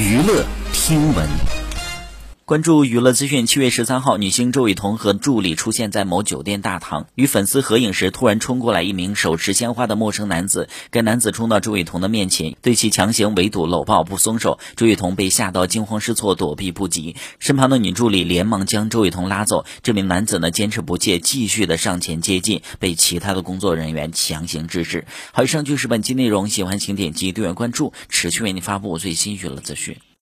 娱乐听闻。关注娱乐资讯，七月十三号，女星周雨彤和助理出现在某酒店大堂，与粉丝合影时，突然冲过来一名手持鲜花的陌生男子。该男子冲到周雨彤的面前，对其强行围堵、搂抱不松手。周雨彤被吓到惊慌失措，躲避不及。身旁的女助理连忙将周雨彤拉走。这名男子呢，坚持不懈，继续的上前接近，被其他的工作人员强行制止。好，以上就是本期内容，喜欢请点击订阅关注，持续为您发布最新娱乐资讯。